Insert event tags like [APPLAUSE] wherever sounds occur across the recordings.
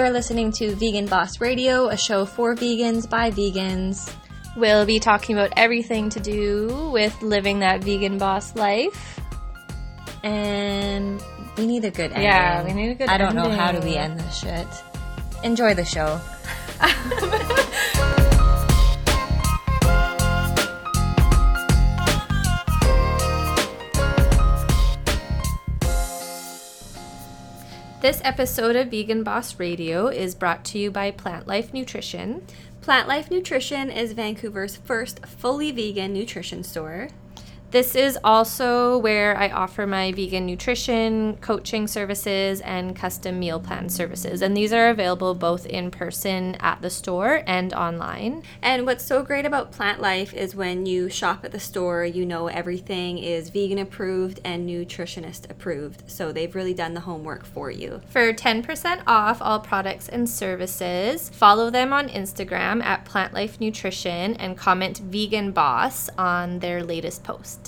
You're listening to Vegan Boss Radio, a show for vegans by vegans. We'll be talking about everything to do with living that vegan boss life. And we need a good ending. Yeah, we need a good I don't know how do we end this shit. Enjoy the show. [LAUGHS] This episode of Vegan Boss Radio is brought to you by Plant Life Nutrition. Plant Life Nutrition is Vancouver's first fully vegan nutrition store. This is also where I offer my vegan nutrition, coaching services, and custom meal plan services. And these are available both in person at the store and online. And what's so great about Plant Life is when you shop at the store, you know everything is vegan approved and nutritionist approved. So they've really done the homework for you. For 10% off all products and services, follow them on Instagram at Plant Life Nutrition and comment Vegan Boss on their latest post.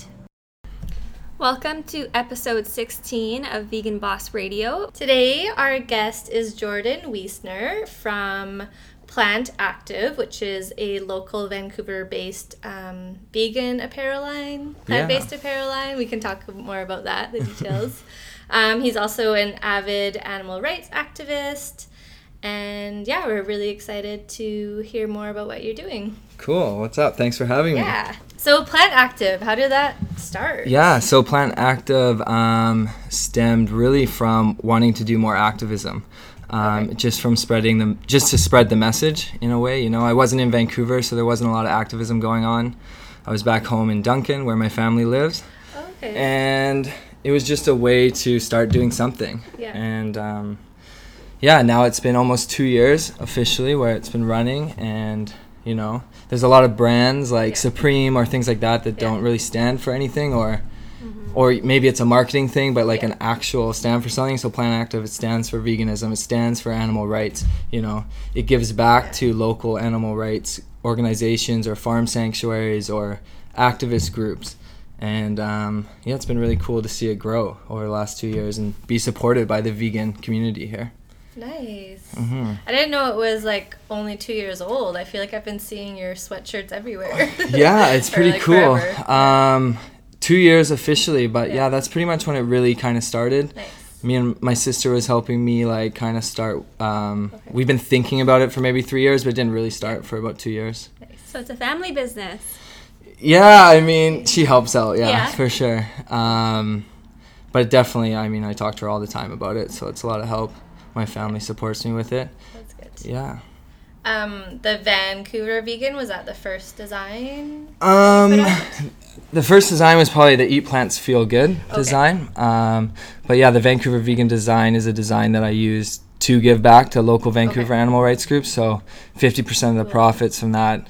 Welcome to episode 16 of Vegan Boss Radio. Today, our guest is Jordan Wiesner from Plant Active, which is a local Vancouver based um, vegan apparel line, plant based apparel line. We can talk more about that, the details. [LAUGHS] um, he's also an avid animal rights activist. And yeah, we're really excited to hear more about what you're doing. Cool. What's up? Thanks for having me. Yeah. So, Plant Active, how did that start? Yeah, so Plant Active um, stemmed really from wanting to do more activism. Um, Okay. Just from spreading them, just to spread the message in a way. You know, I wasn't in Vancouver, so there wasn't a lot of activism going on. I was back home in Duncan, where my family lives, Okay. and it was just a way to start doing something. Yeah. And um, yeah, now it's been almost two years officially where it's been running, and you know, there's a lot of brands like Yeah. Supreme or things like that that Yeah. don't really stand for anything, or or maybe it's a marketing thing, but like Mm-hmm. Yeah. an actual stand for something. So Plant Active, it stands for veganism. It stands for animal rights. You know, it gives back to local animal rights organizations or farm sanctuaries or activist groups. And um, yeah, it's been really cool to see it grow over the last two years and be supported by the vegan community here. Nice. hmm I didn't know it was like only two years old. I feel like I've been seeing your sweatshirts everywhere. [LAUGHS] Yeah, it's [LAUGHS] pretty like, cool. Um, two years officially, but yeah. Yeah. that's pretty much when it really kind of started. nice. me and my sister was helping me like kind of start um, Okay. we've been thinking about it for maybe three years but it didn't really start for about two years Nice. So it's a family business. yeah i mean she helps out yeah, Yeah. for sure um, but definitely i mean i talk to her all the time about it so it's a lot of help my family supports me with it That's good. yeah Um, the Vancouver vegan was that the first design? Um, [LAUGHS] the first design was probably the Eat Plants Feel Good Okay. design. Um, but yeah, the Vancouver Vegan design is a design that I use to give back to local Vancouver Okay. animal rights groups. So 50% of the Cool. profits from that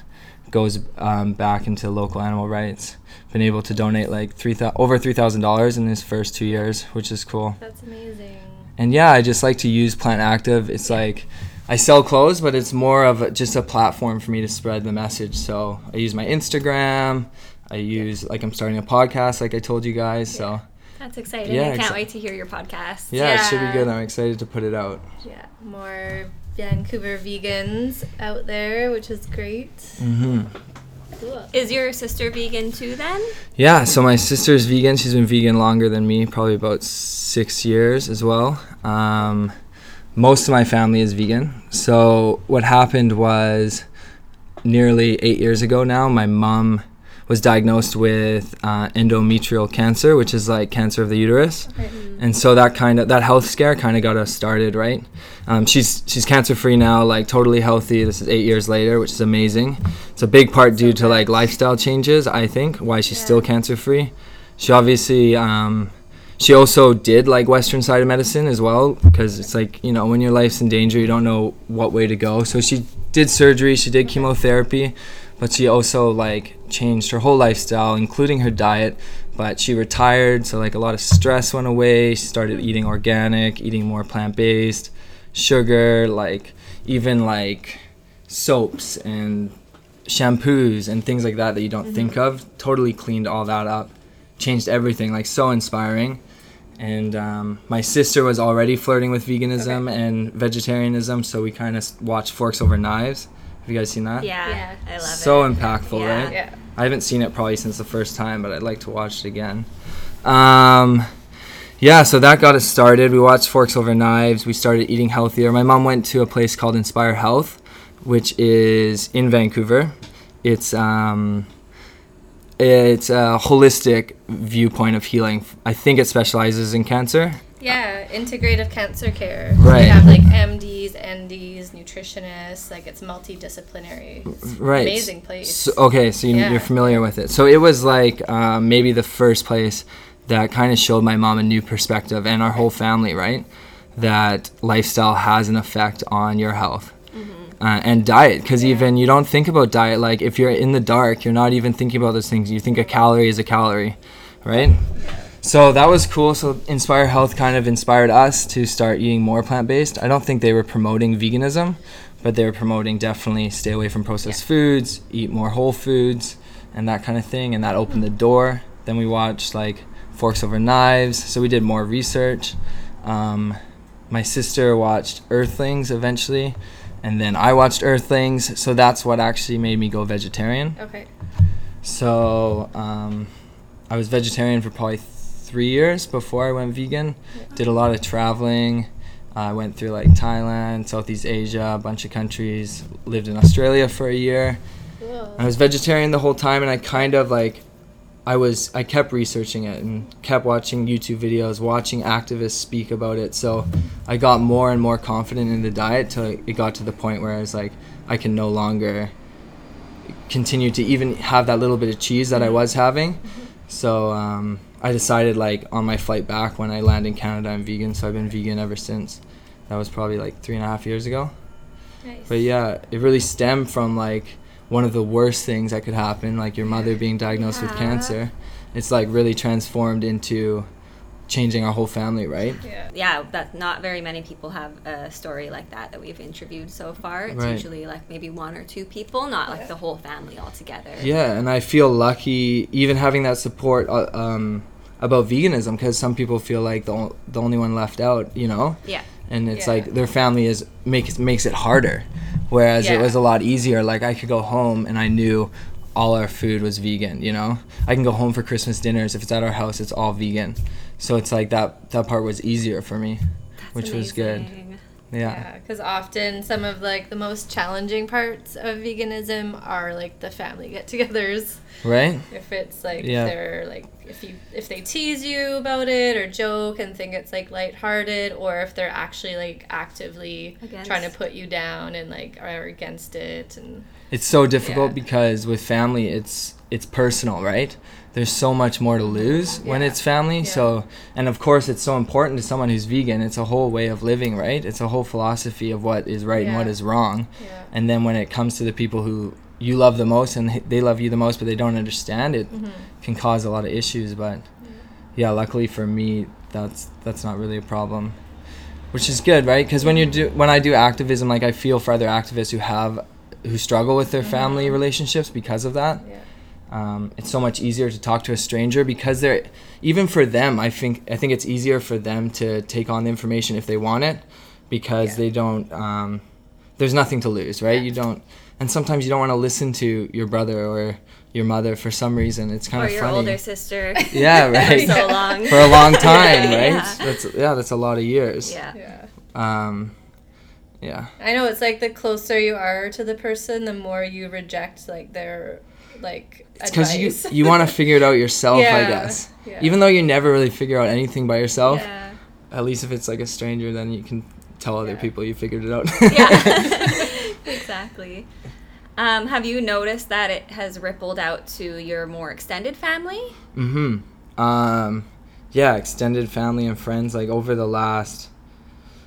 goes um, back into local animal rights. Been able to donate like three thou- over three thousand dollars in his first two years, which is cool. That's amazing. And yeah, I just like to use Plant Active. It's like I sell clothes, but it's more of a, just a platform for me to spread the message. So I use my Instagram. I use like I'm starting a podcast, like I told you guys. So That's exciting. Yeah, I can't exa- wait to hear your podcast. yeah, it should be good. I'm excited to put it out. Yeah, more Vancouver vegans out there, which is great. hmm Cool. Is your sister vegan too then? Yeah, so my sister's vegan. She's been vegan longer than me, probably about six years as well. Um, most of my family is vegan. So what happened was nearly eight years ago now, my mom was diagnosed with uh, endometrial cancer, which is like cancer of the uterus. And so that kind of that health scare kind of got us started, right? Um, she's she's cancer free now, like totally healthy. This is eight years later, which is amazing. It's a big part due to like lifestyle changes, I think, why she's still cancer free. She obviously um, she also did like Western side of medicine as well, because it's like you know when your life's in danger, you don't know what way to go. So she did surgery, she did chemotherapy, but she also like changed her whole lifestyle, including her diet. But she retired, so like a lot of stress went away. She started eating organic, eating more plant based, sugar, like even like soaps and shampoos and things like that that you don't think of. Totally cleaned all that up, changed everything. Like so inspiring. and um, my sister was already flirting with veganism Okay. and vegetarianism, so we kind of watched Forks Over Knives. Have you guys seen that? Yeah, Yeah. I love so it. impactful, Yeah. right? Yeah. I haven't seen it probably since the first time, but I'd like to watch it again. Um, yeah, so that got us started. We watched Forks Over Knives. We started eating healthier. My mom went to a place called Inspire Health, which is in Vancouver. It's um, it's a holistic viewpoint of healing. I think it specializes in cancer. Yeah, integrative cancer care. Right. They have like MDs, NDs, nutritionists. Like it's multidisciplinary. It's Right. Amazing place. So, okay, so you, Yeah. you're familiar with it. So it was like um, maybe the first place that kind of showed my mom a new perspective and our whole family, right? That lifestyle has an effect on your health. Uh, and diet, because even you don't think about diet like if you're in the dark, you're not even thinking about those things. You think a calorie is a calorie, right? So that was cool. So Inspire Health kind of inspired us to start eating more plant based. I don't think they were promoting veganism, but they were promoting definitely stay away from processed foods, eat more whole foods, and that kind of thing. And that opened the door. Then we watched like Forks Over Knives. So we did more research. Um, my sister watched Earthlings eventually, and then I watched Earthlings. So that's what actually made me go vegetarian. okay. So um, I was vegetarian for probably three years before I went vegan. Did a lot of traveling. I went through like Thailand, Southeast Asia, a bunch of countries. Lived in Australia for a year. I was vegetarian the whole time, and I kind of like, I was I kept researching it and kept watching YouTube videos, watching activists speak about it. So I got more and more confident in the diet till it got to the point where I was like, I can no longer continue to even have that little bit of cheese that I was having. So um, I decided like on my flight back when I land in Canada, I'm vegan. So I've been vegan ever since. That was probably like three and a half years ago. Nice. But yeah, it really stemmed from like one of the worst things that could happen, like your mother being diagnosed with cancer. It's like really transformed into changing our whole family, right? Yeah. yeah, that not very many people have a story like that that we've interviewed so far. It's Right. usually like maybe one or two people, not like Yeah. the whole family all together. Yeah, and I feel lucky even having that support uh, um, about veganism because some people feel like the, o- the only one left out, you know? Yeah. and it's Yeah. like their family is makes makes it harder whereas it was a lot easier like i could go home and i knew all our food was vegan you know i can go home for christmas dinners if it's at our house it's all vegan so it's like that that part was easier for me which was good Amazing. yeah Yeah, because often some of like the most challenging parts of veganism are like the family get-togethers. right If it's like Yeah. they're like if you if they tease you about it or joke and think it's like lighthearted, or if they're actually like actively Against. trying to put you down and like are against it and it's so difficult Yeah. because with family it's it's personal right there's so much more to lose when it's family Yeah. so and of course it's so important to someone who's vegan it's a whole way of living right it's a whole philosophy of what is right and what is wrong yeah. and then when it comes to the people who you love the most and they love you the most but they don't understand it Mm-hmm. can cause a lot of issues but yeah luckily for me that's that's not really a problem which is good right because when you do when i do activism like i feel for other activists who have who struggle with their family relationships because of that Yeah. um, it's so much easier to talk to a stranger because they're even for them i think i think it's easier for them to take on the information if they want it because Yeah. they don't um, there's nothing to lose right Yeah. you don't and sometimes you don't want to listen to your brother or your mother for some reason it's kind Or of your funny older sister. yeah [LAUGHS] right For so long. for a long [LAUGHS] time Yeah. right that's yeah that's a lot of years yeah. Yeah. um yeah I know it's like the closer you are to the person, the more you reject like their like it's because you you want to [LAUGHS] figure it out yourself i guess yeah. even though you never really figure out anything by yourself Yeah. at least if it's like a stranger then you can tell other Yeah. people you figured it out Yeah. exactly. Um, have you noticed that it has rippled out to your more extended family? mm-hmm. Um yeah extended family and friends like over the last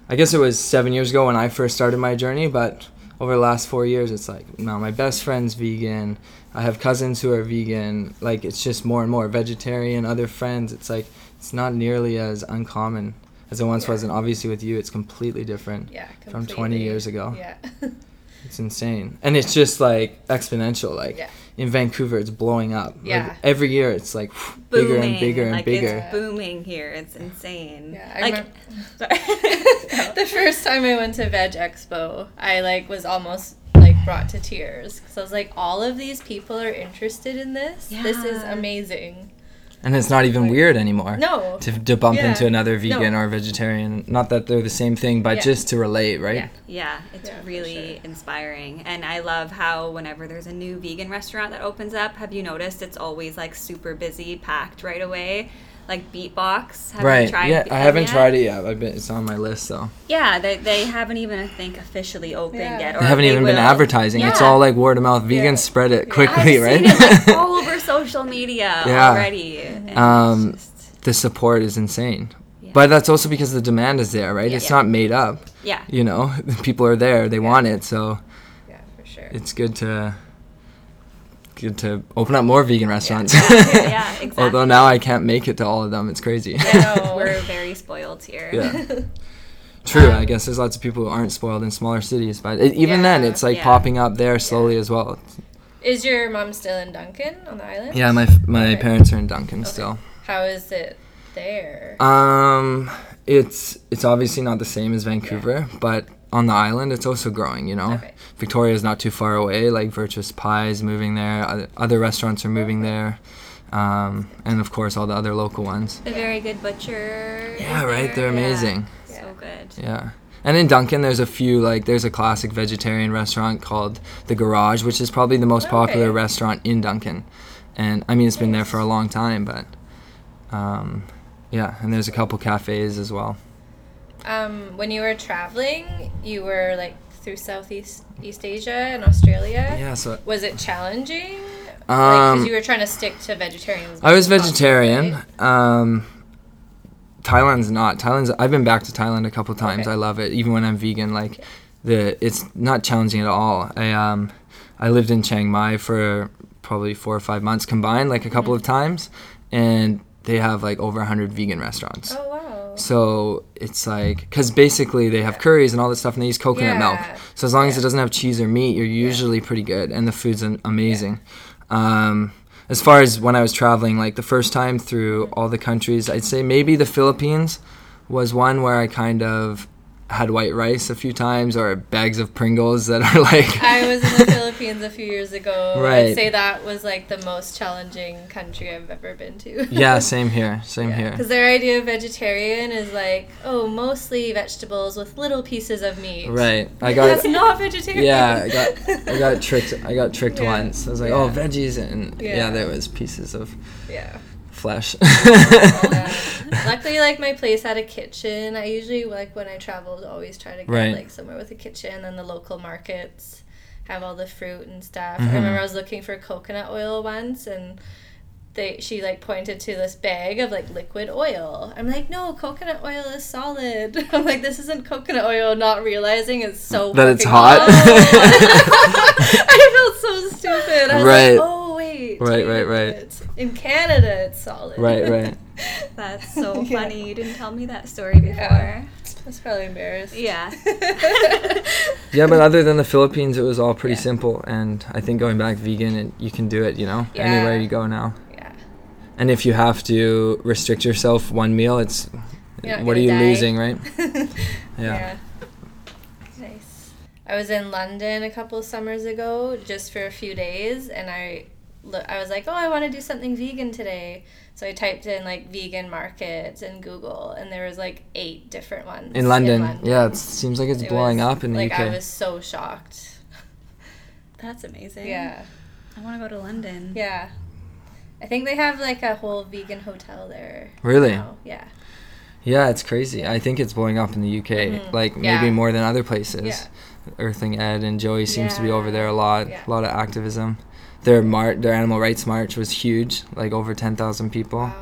i guess it was seven years ago when i first started my journey but over the last four years it's like now my best friend's vegan. I have cousins who are vegan. Like it's just more and more vegetarian other friends. It's like it's not nearly as uncommon as it once was. And obviously with you it's completely different yeah, from 20 years ago. Yeah. [LAUGHS] it's insane and it's just like exponential like Yeah. in Vancouver, it's blowing up. Like, Yeah. every year, it's like bigger booming. and bigger and like, bigger. It's booming here. It's insane. Yeah, I like, remem- [LAUGHS] sorry. [LAUGHS] the first time I went to Veg Expo, I like was almost like brought to tears because I was like, all of these people are interested in this. Yeah. This is amazing. And it's not even weird anymore. No. To, to bump Yeah. into another vegan No. or vegetarian. Not that they're the same thing, but Yeah. just to relate, right? Yeah. Yeah, it's Yeah, really sure. inspiring. And I love how whenever there's a new vegan restaurant that opens up, have you noticed it's always like super busy, packed right away? Like Beetbox. Have right. You tried yeah, I haven't yet? tried it yet. I've been, it's on my list though. Yeah, they, they haven't even, I think, officially opened Yeah. yet. Or They haven't even been will. advertising. It's all like word of mouth. Vegans Yeah. spread it quickly, I've right? seen it like, [LAUGHS] all over social media Yeah. already. Um, just- the support is insane. Yeah. But that's also because the demand is there, right? Yeah. It's Yeah. not made up. yeah. You know, [LAUGHS] people are there. They want it. So Yeah, for sure. it's good to good to open up more vegan restaurants. yeah, [LAUGHS] exactly. Although now I can't make it to all of them. It's crazy. Know. [LAUGHS] We're very spoiled here. Yeah. [LAUGHS] True. I guess there's lots of people who aren't spoiled in smaller cities, but it, even then, it's like Yeah. popping up there slowly as well. Is your mom still in Duncan on the island? Yeah, my my Okay. parents are in Duncan still. How is it there? Um, it's it's obviously not the same as Vancouver, but on the island, it's also growing. You know, Okay. Victoria is not too far away. Like Virtuous Pie is moving there. Other, other restaurants are moving there, um, and of course all the other local ones. The Very Good Butcher. is Yeah, right. there. They're Yeah. amazing. So good. Yeah. And in Duncan, there's a few like there's a classic vegetarian restaurant called the Garage, which is probably the most popular restaurant in Duncan. And I mean, it's been there for a long time, but um, yeah. And there's a couple cafes as well. Um, when you were traveling, you were like through Southeast East Asia and Australia. Yeah. So Was it challenging? Um, because you were trying to stick to vegetarians. I was vegetarian. right? Um, Thailand's not. Thailand's. I've been back to Thailand a couple times. Okay. I love it, even when I'm vegan. Like, the it's not challenging at all. I um, I lived in Chiang Mai for probably four or five months combined, like a couple Mm-hmm. of times, and they have like over hundred vegan restaurants. Oh wow. So it's like, because basically they have curries and all this stuff, and they use coconut milk. So as long as it doesn't have cheese or meat, you're usually pretty good, and the food's amazing. Um, as far as when I was traveling, like the first time through all the countries, I'd say maybe the Philippines was one where I kind of had white rice a few times or bags of Pringles that are like. I was in the [LAUGHS] Philippines a few years ago. Right. I'd say that was like the most challenging country I've ever been to. yeah, [LAUGHS] same here. Same Because here. Because their idea of vegetarian is like, oh, mostly vegetables with little pieces of meat. Right. I That's got. not vegetarian. Yeah, I got. I got [LAUGHS] tricked. I got tricked Yeah. once. I was like, oh, veggies, and yeah. Yeah. there was pieces of Yeah. Flesh. Yeah. [LAUGHS] [LAUGHS] Luckily, like my place had a kitchen. I usually like when I travel, always try to get Right. like somewhere with a kitchen, and the local markets have all the fruit and stuff. Mhm. I remember I was looking for coconut oil once, and they she like pointed to this bag of like liquid oil. I'm like, no, coconut oil is solid. [LAUGHS] I'm like, this isn't coconut oil. Not realizing it's so That it's hot. I felt so stupid. I was Right. like, oh Right, right, right. minute. In Canada, it's solid. Right, [LAUGHS] right. That's so [LAUGHS] Yeah. funny. You didn't tell me that story before. Yeah. That's probably embarrassed. Yeah. [LAUGHS] Yeah, but other than the Philippines, it was all pretty Yeah. simple, and I think going back vegan, and you can do it. You know, Yeah. anywhere you go now. yeah. And if you have to restrict yourself one meal, it's what are you die. losing, right? yeah. Nice. I was in London a couple summers ago just for a few days, and I, I was like, oh, I want to do something vegan today. So I typed in like vegan markets in Google, and there was like eight different ones In London, yeah, it seems like it's It blowing was- up in the like, UK. I was so shocked. [LAUGHS] That's amazing. Yeah. I want to go to London. Yeah. I think they have like a whole vegan hotel there. Really? now. Yeah. Yeah, it's crazy. I think it's blowing up in the UK, Mhm. like Yeah. maybe more than other places. Yeah. Earthling Ed and Joey seems to be over there a lot. Yeah. A lot of activism. Their mar- their animal rights march was huge, like over ten thousand people. Wow.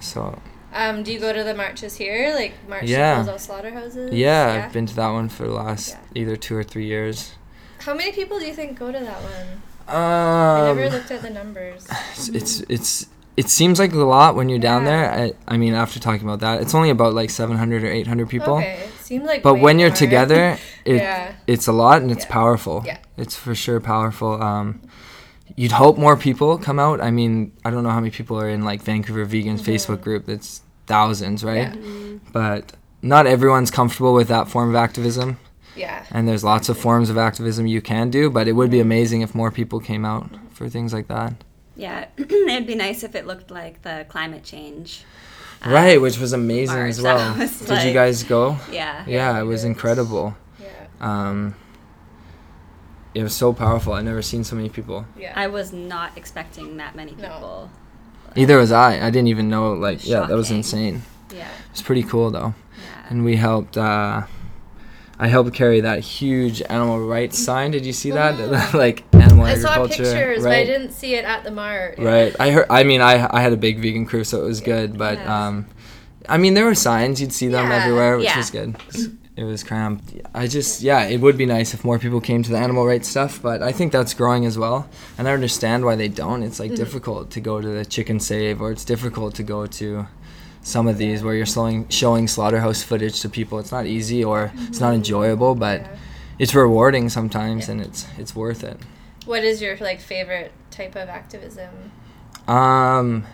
So Um, do you go to the marches here, like march Yeah. to slaughterhouses? yeah, I've been to that one for the last Yeah. either two or three years. How many people do you think go to that one? I never Um, looked at the numbers. [SIGHS] it's, it's it's it seems like a lot when you're down Yeah. there. I, I mean, after talking about that, it's only about like 700 or 800 people. Okay, it seemed like. But when you're together, [LAUGHS] it Yeah. it's a lot and it's Yeah. powerful. Yeah. It's for sure powerful. Um, you'd hope more people come out. I mean, I don't know how many people are in like Vancouver Vegans Facebook group. It's thousands, right? Yeah. But not everyone's comfortable with that form of activism. Yeah. And there's lots of forms of activism you can do, but it would be amazing if more people came out for things like that. Yeah, [CLEARS THROAT] it'd be nice if it looked like the climate change. uh, right, which was amazing march. as [LAUGHS] well. That was Did you guys go? Yeah. Yeah, it was incredible. Yeah. Um, it was so powerful. I've never seen so many people. Yeah. I was not expecting that many No. people. Either was I. I didn't even know. Like, yeah, that was insane. Yeah. It's pretty cool though. Yeah. And we helped. Uh, I helped carry that huge animal rights [LAUGHS] sign. Did you see that? [LAUGHS] [LAUGHS] like animal I saw agriculture. pictures, but I didn't see it at the mart. Right. I heard. I mean, I I had a big vegan crew, so it was good. But Yeah. um, I mean, there were signs. You'd see them Yeah, everywhere, which yeah. was good. [CLEARS THROAT] It was cramped. I just, yeah, it would be nice if more people came to the animal rights stuff, but I think that's growing as well. And I understand why they don't. It's Mm-hmm. like difficult to go to the chicken save, or it's difficult to go to some of these where you're showing showing slaughterhouse footage to people. It's not easy or it's not enjoyable, but Mm-hmm. Yeah. it's rewarding sometimes, Yeah. and it's it's worth it. What is your like favorite type of activism? Um,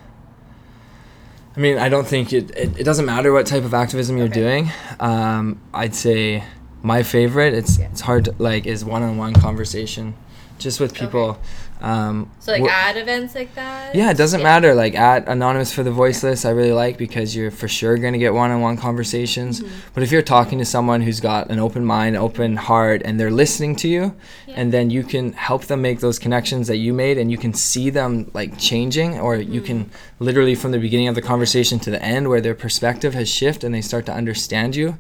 I mean, I don't think it, it, it doesn't matter what type of activism you're Okay. doing. Um, I'd say my favorite, it's, Yeah. it's hard to, like, is one-on-one conversation just with people. Um, So like ad events like that? yeah, it doesn't matter. Like at Anonymous for the Voiceless, I really like because you're for sure going to get one-on-one conversations. Mm-hmm. But if you're talking to someone who's got an open mind, open heart, and they're listening to you, and then you can help them make those connections that you made, and you can see them like changing, or you can literally from the beginning of the conversation to the end, where their perspective has shifted and they start to understand you.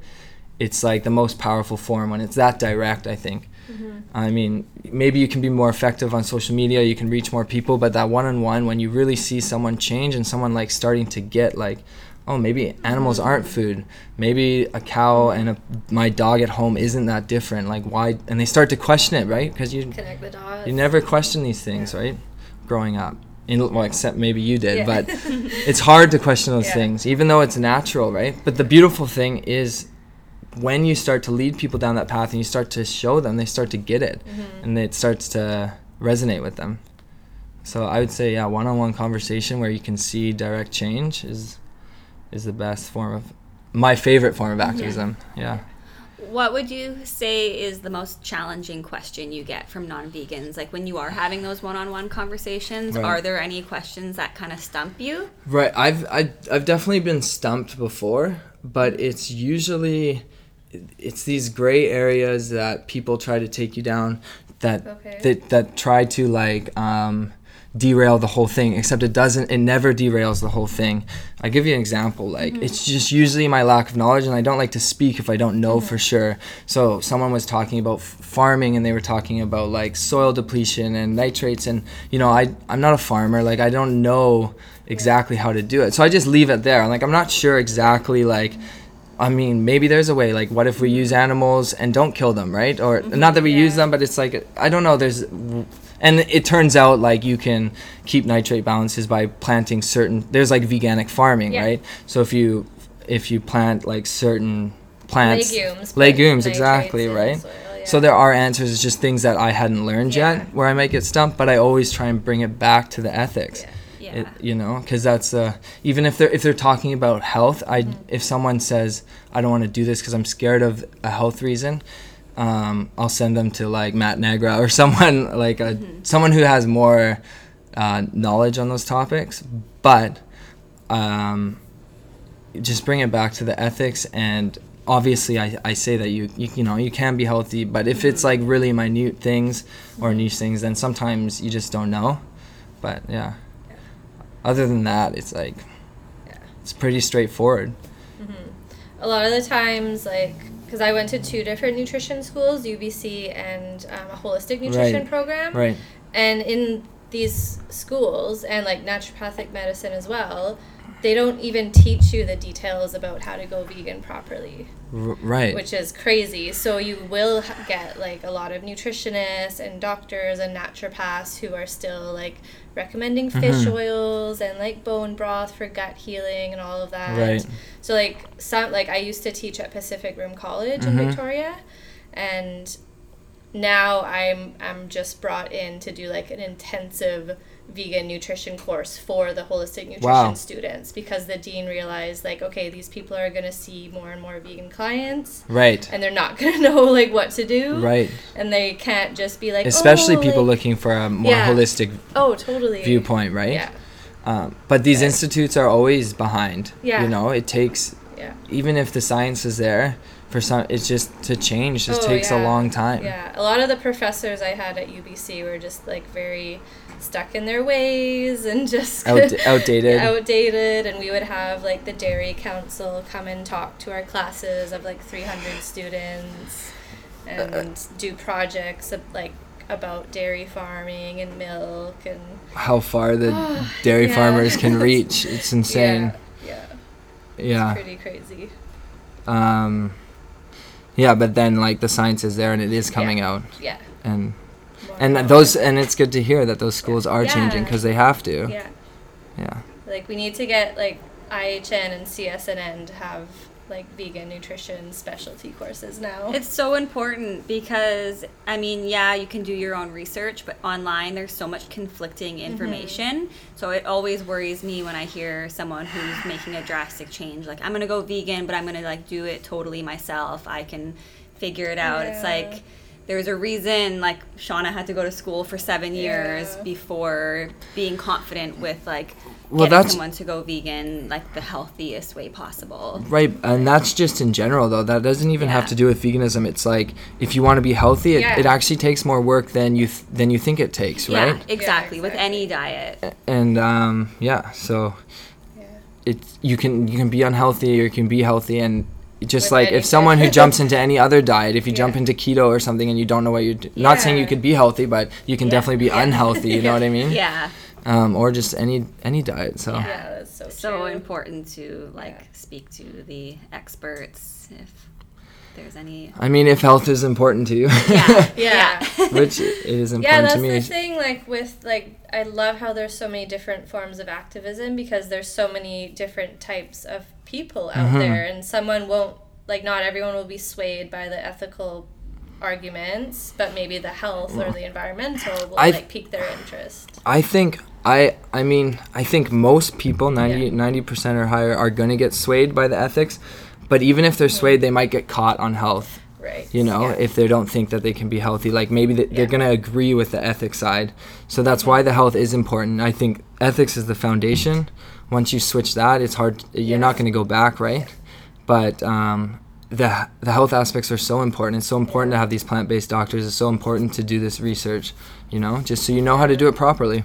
It's like the most powerful form when it's that direct. I think. Mm-hmm. I mean, maybe you can be more effective on social media, you can reach more people, but that one on one, when you really see someone change and someone like starting to get like, oh, maybe animals mm-hmm. aren't food. Maybe a cow and a, my dog at home isn't that different. Like, why? And they start to question it, right? Because you, Connect the dots. you never question these things, right? Growing up. In, well, except maybe you did, Yeah. but [LAUGHS] it's hard to question those Yeah. things, even though it's natural, right? But the beautiful thing is when you start to lead people down that path and you start to show them, they start to get it, mm-hmm. and it starts to resonate with them. So I would say, yeah, one-on-one conversation where you can see direct change is is the best form of my favorite form of activism. Yeah. What would you say is the most challenging question you get from non-vegans? Like when you are having those one-on-one conversations, Right. are there any questions that kind of stump you? Right. I've I, I've definitely been stumped before, but it's usually it's these gray areas that people try to take you down that Okay. that that try to like um, derail the whole thing. Except it doesn't. It never derails the whole thing. I give you an example. Like it's just usually my lack of knowledge, and I don't like to speak if I don't know for sure. So someone was talking about f- farming, and they were talking about like soil depletion and nitrates, and you know I I'm not a farmer. Like I don't know exactly how to do it. So I just leave it there. I'm like I'm not sure exactly like. I mean, maybe there's a way. Like, what if we use animals and don't kill them, right? Or mm-hmm. not that we use them, but it's like I don't know. There's, and it turns out like you can keep nitrate balances by planting certain. There's like veganic farming, Yeah. right? So if you if you plant like certain plants, legumes. legumes, exactly, right? soil, So there are answers. It's just things that I hadn't learned Yeah. yet, where I might get stumped. But I always try and bring it back to the ethics. It, you know, because that's uh, even if they're if they're talking about health, I if someone says I don't want to do this because I'm scared of a health reason, um, I'll send them to like Matt Negra or [LAUGHS] someone like a someone who has more uh, knowledge on those topics. But um, just bring it back to the ethics and obviously I, I say that you, you you know you can be healthy but if it's like really minute things or niche things then sometimes you just don't know. But yeah other than that it's like Yeah. it's pretty straightforward a lot of the times like because i went to two different nutrition schools ubc and um, a holistic nutrition Right. program right and in these schools and like naturopathic medicine as well they don't even teach you the details about how to go vegan properly right which is crazy so you will get like a lot of nutritionists and doctors and naturopaths who are still like recommending fish Mhm. oils and like bone broth for gut healing and all of that Right. so like some like i used to teach at pacific rim college Mhm. in victoria and now I'm I'm just brought in to do like an intensive vegan nutrition course for the holistic nutrition Wow. students because the dean realized like okay these people are going to see more and more vegan clients Right. and they're not [LAUGHS] going to know like what to do Right. and they can't just be like Especially oh, people like- looking for a more Yeah. holistic oh totally viewpoint, right? yeah Um, but these Yeah. institutes are always behind. Yeah. You know, it takes yeah even if the science is there for some it's just to change just Oh, takes a long time. Yeah, a lot of the professors I had at UBC were just like very stuck in their ways and [LAUGHS] just Out, outdated. [LAUGHS] outdated. And we would have like the dairy council come and talk to our classes of like 300 students and uh, uh. do projects of, like about dairy farming and milk and How far the [SIGHS] ah, dairy Yeah. farmers can [LAUGHS] reach. It's insane. Yeah, yeah, Yeah. pretty crazy. Um yeah, but then like the science is there and it is coming Yeah. out Yeah. and and power. those and it's good to hear that those schools are changing because they have to. Yeah. Yeah. Like we need to get like IHN and CSNN to have like vegan nutrition specialty courses now. It's so important because, I mean, yeah, you can do your own research, but online there's so much conflicting mm-hmm. information. So it always worries me when I hear someone who's making a drastic change. Like, I'm going to go vegan, but I'm going to like do it totally myself. I can figure it out. It's like, there's a reason like Shauna had to go to school for seven years Yeah. before being confident with like Well, getting that's- someone to go vegan like the healthiest way possible. Right, and that's just in general though. That doesn't even have to do with veganism. It's like if you want to be healthy, it, Yeah. it actually takes more work than you th- than you think it takes, Yeah, right? exactly. With exactly. any diet. And um, yeah, so yeah. it's you can you can be unhealthy or you can be healthy, and just With like if someone who jumps into any other diet, if you jump into keto or something and you don't know what you're, d- not saying you could be healthy, but you can Yeah. definitely be Yeah. unhealthy. You know what I mean? [LAUGHS] Yeah. Um, or just any any diet. So Yeah. Yeah, that's so so true. important to like Yeah. speak to the experts if there's any I mean, if health is important to you, yeah [LAUGHS] Yeah. [LAUGHS] which it is important yeah, that's to me. the thing. Like with like, I love how there's so many different forms of activism because there's so many different types of people out Mhm. there, and someone won't like. Not everyone will be swayed by the ethical arguments, but maybe the health or mm. the environmental will I- like pique their interest. I think I I mean I think most people 90 Yeah. percent or higher are going to get swayed by the ethics, but even if they're mm-hmm. swayed, they might get caught on health. Right. You know, Yeah. if they don't think that they can be healthy, like maybe they, they're Yeah. going to agree with the ethics side. So that's mm-hmm. why the health is important. I think ethics is the foundation. Once you switch that, it's hard. You're not going to go back, right? But um, the the health aspects are so important. It's so important to have these plant based doctors. It's so important to do this research. You know, just so you know how to do it properly.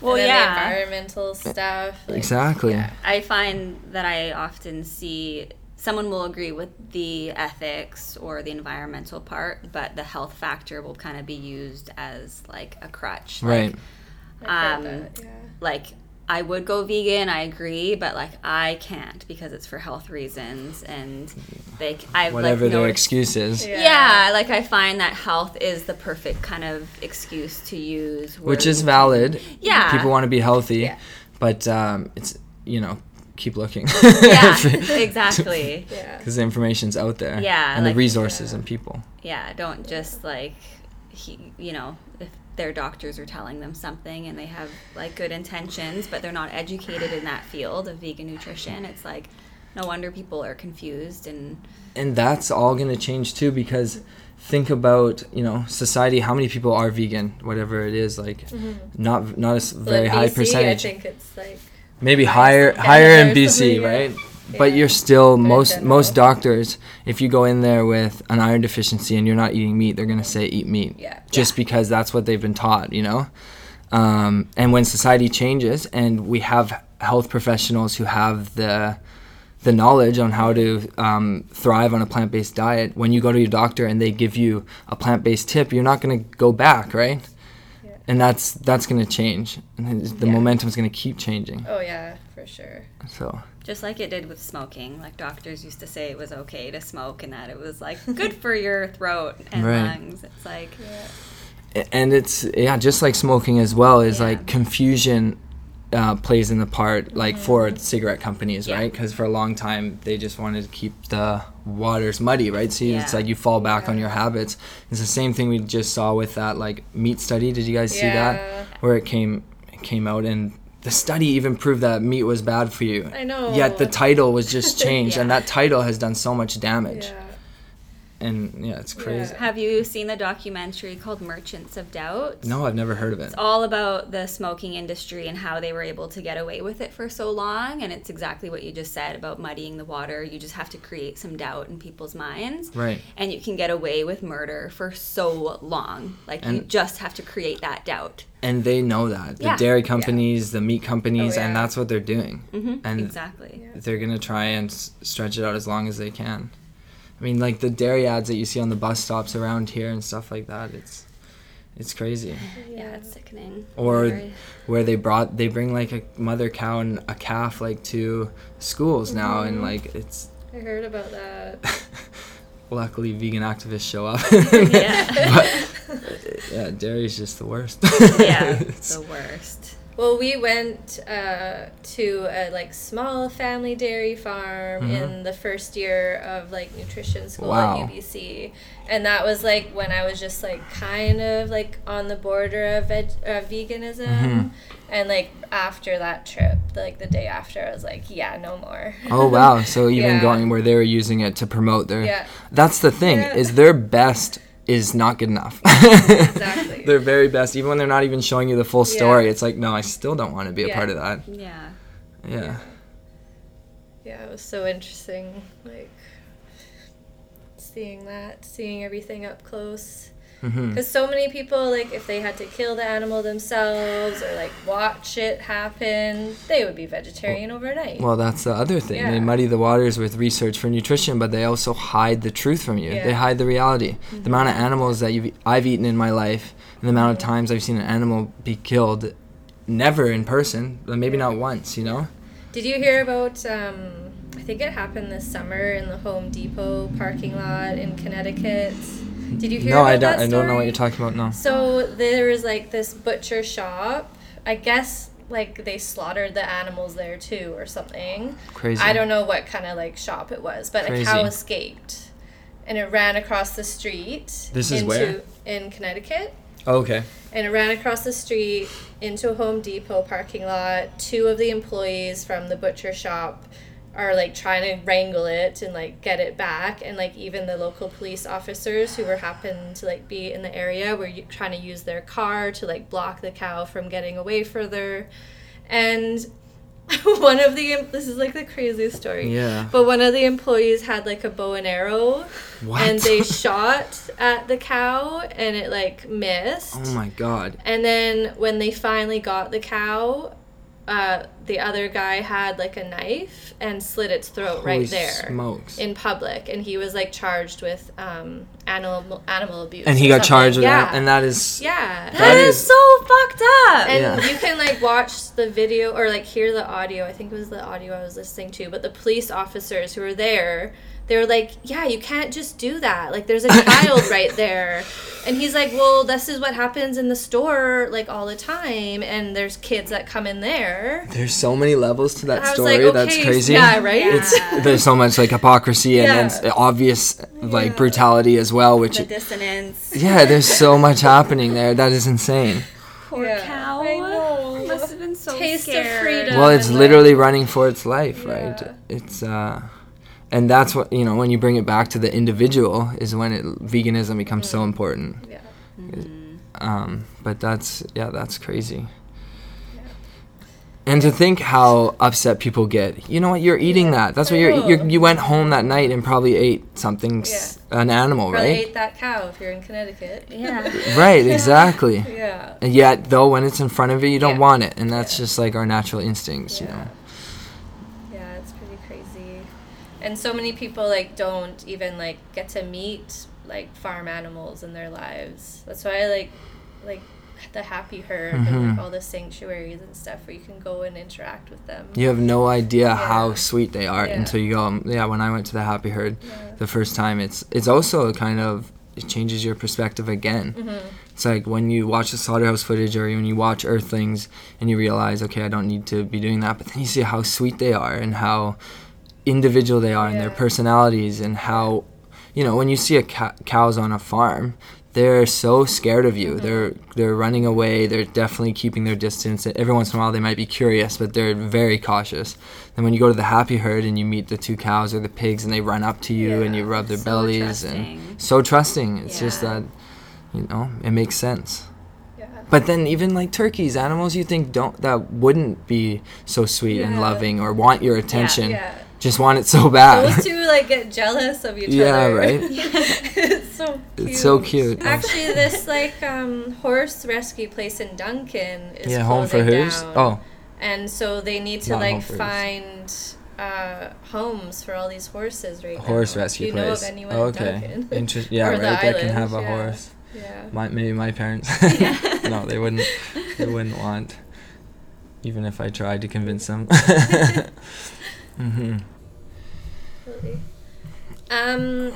well yeah the environmental stuff. like, Exactly. yeah. i find that i often see someone will agree with the ethics or the environmental part but the health factor will kind of be used as like a crutch like, Right. I've Um, that, yeah. like I would go vegan, I agree, but like I can't because it's for health reasons and they I Whatever like their noticed- excuse is. Yeah. Yeah. like I find that health is the perfect kind of excuse to use. Which is you valid. Yeah. People want to be healthy, Yeah. but um, it's you know keep looking. yeah, [LAUGHS] [LAUGHS] exactly. Yeah. [LAUGHS] Because the information's out there. Yeah, And the like- resources and people. Yeah, don't just like, he, you know, if their doctors are telling them something and they have like good intentions, but they're not educated in that field of vegan nutrition, it's like, no wonder people are confused and And that's all going to change too because think about you know society how many people are vegan whatever it is like mm-hmm. not not a very in high percentage I think it's like maybe higher higher in BC right but you're still most most doctors if you go in there with an iron deficiency and you're not eating meat they're going to say eat meat. Yeah. just because that's what they've been taught you know? Um, and when society changes and we have health professionals who have the the knowledge on how to um, thrive on a plant-based diet when you go to your doctor and they give you a plant-based tip you're not going to go back right? Yeah. and that's that's going to change. And the Yeah. momentum's going to keep changing. Oh yeah, for sure. so just like it did with smoking. Like doctors used to say it was okay to smoke and that it was like good for [LAUGHS] your throat and Right. lungs. It's like, Yeah. And it's yeah just like smoking as well is Yeah. like confusion uh, plays in the part like for cigarette companies, right? Because for a long time they just wanted to keep the waters muddy, right? So it's like you fall back on your habits. It's the same thing we just saw with that like meat study. Did you guys see that? Where it came it came out and the study even proved that meat was bad for you. I know. Yet the title was just [LAUGHS] changed, and that title has done so much damage. Yeah. And yeah, it's crazy. Yeah. Have you seen the documentary called Merchants of Doubt? No, I've never heard of it. It's all about the smoking industry and how they were able to get away with it for so long. And it's exactly what you just said about muddying the water. You just have to create some doubt in people's minds. Right. And you can get away with murder for so long. Like, you just have to create that doubt. And they know that. The Yeah. dairy companies, the meat companies, Oh, and that's what they're doing. hmm And exactly. they're going to try and s- stretch it out as long as they can. I mean, like the dairy ads that you see on the bus stops around here and stuff like that, it's it's crazy. Yeah, it's sickening. Or Very- where they brought they bring like a mother cow and a calf like to schools now and mm-hmm. like it's I heard about that. [LAUGHS] luckily vegan activists show up. [LAUGHS] Yeah. [LAUGHS] but yeah, dairy's just the worst. yeah, the worst. Well, we went uh, to a like small family dairy farm in the first year of like nutrition school Wow. at UBC, and that was like when I was just like kind of like on the border of veg- uh, veganism, and like after that trip, like the day after, I was like, yeah, no more. Oh wow! So [LAUGHS] even Yeah. going where they were using it to promote their Yeah. that's the thing Yeah. is their best is not good enough. Exactly. [LAUGHS] their very best, even when they're not even showing you the full story, Yeah. it's like no, I still don't want to be a Yeah. part of that. Yeah. Yeah. yeah, it was so interesting, like seeing that, seeing everything up close. Because so many people, like, if they had to kill the animal themselves or like watch it happen, they would be vegetarian overnight. Well, that's the other thing. They muddy the waters with research for nutrition, but they also hide the truth from you. They Yeah. Mm-hmm. hide the reality. The amount of animals that you've, I've eaten in my life, and the amount of times I've seen an animal be killed, never in person, but maybe not once. You know? Did you hear about? Um, I think it happened this summer in the Home Depot parking lot in Connecticut. Did you hear no, about I don't. that I don't know what you're talking about. No. So there was like this butcher shop. I guess like they slaughtered the animals there too or something. Crazy. I don't know what kind of like shop it was, but a cow escaped and it ran across the street. This is into, where? In Connecticut. Oh, okay. And it ran across the street into a Home Depot parking lot. Two of the employees from the butcher shop are like trying to wrangle it and like get it back and like even the local police officers who were happen to like be in the area were trying to use their car to like block the cow from getting away further and [LAUGHS] one of the this is like the craziest story Yeah. but one of the employees had like a bow and arrow What? and they [LAUGHS] shot at the cow and it like missed oh my god. and then when they finally got the cow, uh, the other guy had like a knife and slit its throat Holy right there smokes. in public, and he was like charged with um, animal animal abuse. and he got something. charged with yeah. that, and that is. yeah. That that is, is- so fucked up. And Yeah. you can like watch the video or like hear the audio. I think it was the audio I was listening to. But the police officers who were there, they were like, "Yeah, you can't just do that. Like, there's a child [LAUGHS] right there." And he's like, "Well, this is what happens in the store like all the time, and there's kids that come in there." There's so many levels to that story. like, That's crazy. yeah, right? Yeah. There's so much like hypocrisy and, Yeah. and obvious like Yeah. brutality as well, which the dissonance. yeah, there's so much happening there. That is insane. Poor Yeah. cow. I know. Must have been so Taste of freedom. Well, it's and, like- literally running for its life, right? It's uh and that's what you know when you bring it back to the individual is when it veganism becomes so important. Yeah. Um, but that's yeah, that's crazy. And to think how upset people get. You know what? You're eating that. That's what you're, you're. You went home that night and probably ate something, s an animal, Probably right? ate that cow if you're in Connecticut. Yeah. [LAUGHS] Right. Exactly. Yeah. And yet, though, when it's in front of you, you don't Yeah. want it, and that's Yeah. just like our natural instincts, you know. Yeah, it's pretty crazy. And so many people like don't even like get to meet like farm animals in their lives. That's why I like like the happy herd and Mhm. like all the sanctuaries and stuff where you can go and interact with them. You have no idea how sweet they are Yeah. until you go. um, Yeah, when I went to the Happy Herd Yeah. the first time, it's it's also a kind of it changes your perspective again. It's like when you watch the slaughterhouse footage or when you watch Earthlings and you realize, okay, I don't need to be doing that. But then you see how sweet they are and how individual they are and their personalities and how, you know, when you see a cows on a farm, they're so scared of you. Mm-hmm. They're they're running away. They're definitely keeping their distance. Every once in a while, they might be curious, but they're very cautious. Then when you go to the happy herd and you meet the two cows or the pigs, and they run up to you and you rub their so bellies trusting. and so trusting. It's just that, you know, it makes sense. But then even like turkeys, animals you think don't that wouldn't be so sweet and loving or want your attention, Yeah. Just want it so bad. Those two [LAUGHS] like get jealous of each Yeah, other. right? [LAUGHS] it's so cute. It's so cute. Actually, this like um, horse rescue place in Duncan is yeah, home for closing who's? Oh, and so they need to Not like Home for Who's. find uh, homes for all these horses right now. horse Do rescue you place. know of anyone oh, in okay. Duncan? [LAUGHS] Interest. Yeah, Or right. the That can have a yeah. horse. Yeah. My, maybe my parents. no, they wouldn't. They wouldn't want. Even if I tried to convince them. Hmm Absolutely. Um,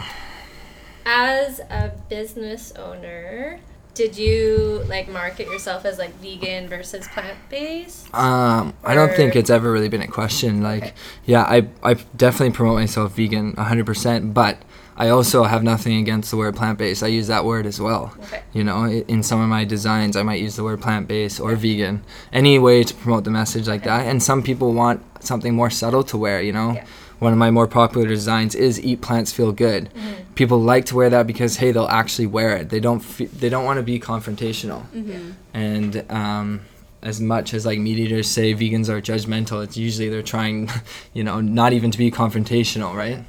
as a business owner, did you like market yourself as like vegan versus plant based? Um, I don't think it's ever really been a question. Like, Okay. yeah, I, I definitely promote myself vegan 100%, but I also have nothing against the word plant based. I use that word as well. Okay. You know, in some of my designs, I might use the word plant based or vegan. Any way to promote the message like that. And some people want something more subtle to wear, you know? Yeah. One of my more popular designs is "Eat Plants Feel Good." Mm-hmm. People like to wear that because hey, they'll actually wear it. They don't fe- they don't want to be confrontational Mm-hmm. and um, as much as like meat eaters say vegans are judgmental it's usually they're trying [LAUGHS] you know not even to be confrontational right